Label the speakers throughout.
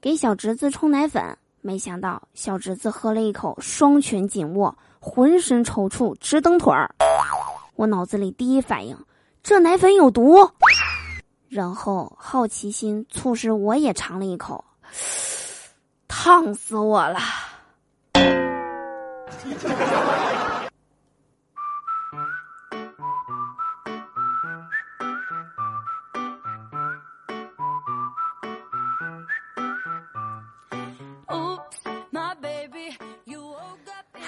Speaker 1: 给小侄子冲奶粉，没想到小侄子喝了一口，双拳紧握，浑身抽搐，直蹬腿儿。我脑子里第一反应，这奶粉有毒。然后好奇心促使我也尝了一口，烫死我了。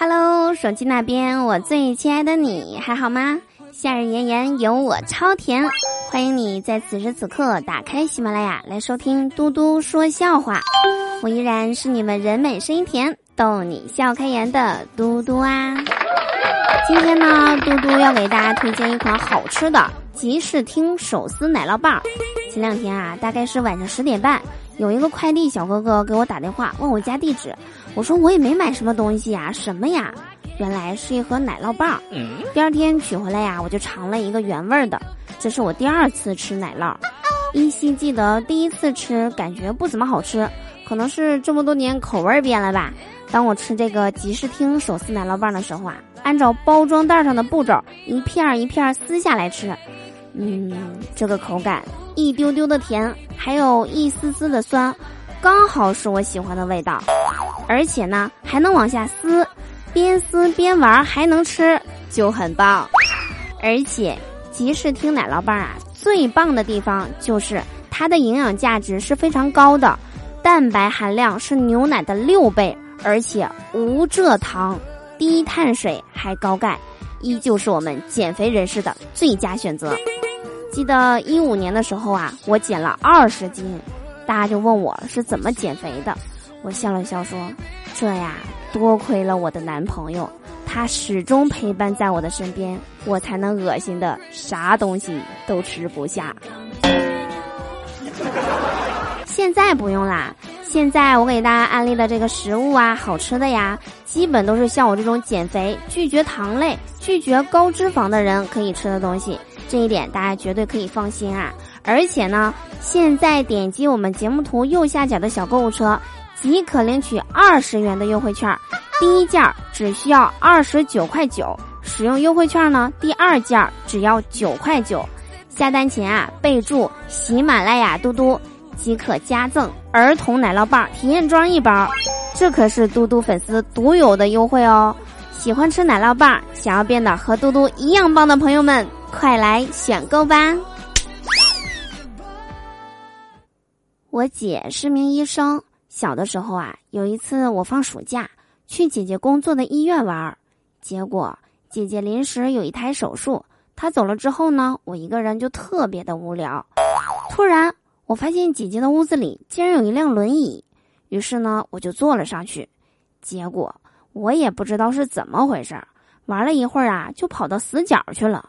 Speaker 1: Hello，手机那边，我最亲爱的你还好吗？夏日炎炎，有我超甜，欢迎你在此时此刻打开喜马拉雅来收听嘟嘟说笑话。我依然是你们人美声音甜、逗你笑开颜的嘟嘟啊。今天呢，嘟嘟要给大家推荐一款好吃的吉士汀手撕奶酪棒。前两天啊，大概是晚上十点半，有一个快递小哥哥给我打电话问我家地址。我说我也没买什么东西呀，什么呀？原来是一盒奶酪棒。第二天取回来呀，我就尝了一个原味的。这是我第二次吃奶酪，依稀记得第一次吃感觉不怎么好吃，可能是这么多年口味变了吧。当我吃这个吉士汀手撕奶酪棒的时候啊，按照包装袋上的步骤，一片一片撕下来吃，嗯，这个口感一丢丢的甜，还有一丝丝的酸，刚好是我喜欢的味道。而且呢，还能往下撕，边撕边玩，还能吃，就很棒。而且，吉士汀奶酪棒啊，最棒的地方就是它的营养价值是非常高的，蛋白含量是牛奶的六倍，而且无蔗糖、低碳水还高钙，依旧是我们减肥人士的最佳选择。记得一五年的时候啊，我减了二十斤，大家就问我是怎么减肥的。我笑了笑说：“这呀，多亏了我的男朋友，他始终陪伴在我的身边，我才能恶心的啥东西都吃不下。现在不用啦，现在我给大家安利的这个食物啊，好吃的呀，基本都是像我这种减肥、拒绝糖类、拒绝高脂肪的人可以吃的东西，这一点大家绝对可以放心啊！而且呢，现在点击我们节目图右下角的小购物车。”即可领取二十元的优惠券，第一件只需要二十九块九。使用优惠券呢，第二件只要九块九。下单前啊，备注喜马拉雅嘟嘟，即可加赠儿童奶酪棒体验装一包。这可是嘟嘟粉丝独有的优惠哦！喜欢吃奶酪棒，想要变得和嘟嘟一样棒的朋友们，快来选购吧！我姐是名医生。小的时候啊，有一次我放暑假去姐姐工作的医院玩，结果姐姐临时有一台手术，她走了之后呢，我一个人就特别的无聊。突然我发现姐姐的屋子里竟然有一辆轮椅，于是呢我就坐了上去，结果我也不知道是怎么回事，玩了一会儿啊就跑到死角去了。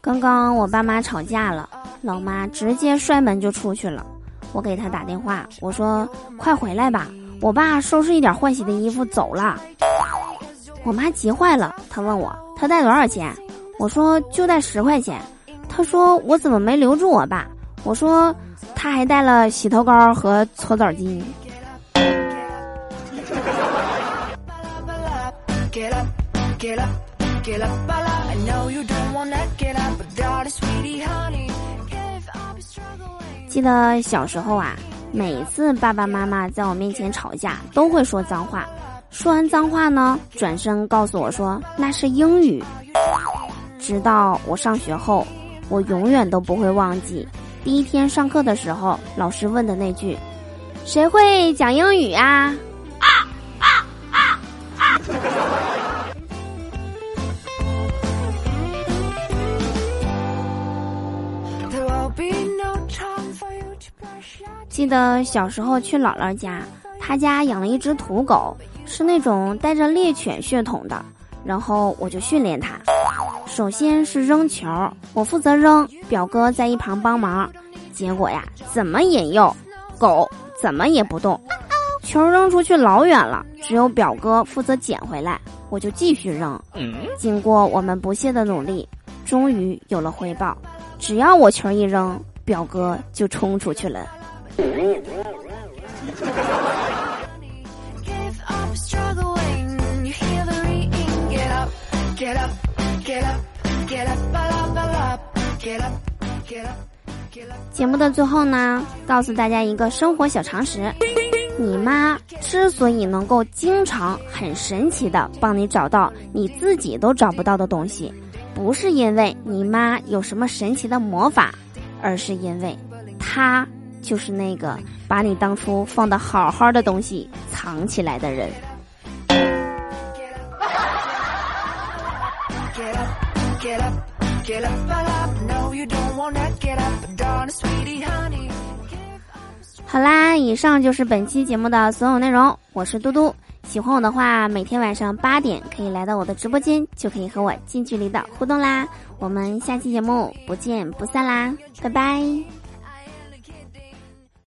Speaker 1: 刚刚我爸妈吵架了，老妈直接摔门就出去了。我给他打电话，我说：“快回来吧，我爸收拾一点换洗的衣服走了。”我妈急坏了，她问我：“他带多少钱？”我说：“就带十块钱。”她说：“我怎么没留住我爸？”我说：“他还带了洗头膏和搓澡巾。”记得小时候啊，每次爸爸妈妈在我面前吵架，都会说脏话。说完脏话呢，转身告诉我说那是英语。直到我上学后，我永远都不会忘记第一天上课的时候，老师问的那句：“谁会讲英语啊？”记得小时候去姥姥家，他家养了一只土狗，是那种带着猎犬血统的。然后我就训练它，首先是扔球，我负责扔，表哥在一旁帮忙。结果呀，怎么引诱，狗怎么也不动，球扔出去老远了，只有表哥负责捡回来，我就继续扔。经过我们不懈的努力，终于有了回报，只要我球一扔，表哥就冲出去了。节目的最后呢，告诉大家一个生活小常识：你妈之所以能够经常很神奇的帮你找到你自己都找不到的东西，不是因为你妈有什么神奇的魔法，而是因为她就是那个把你当初放的好好的东西藏起来的人。好啦，以上就是本期节目的所有内容。我是嘟嘟，喜欢我的话，每天晚上八点可以来到我的直播间，就可以和我近距离的互动啦。我们下期节目不见不散啦，拜拜。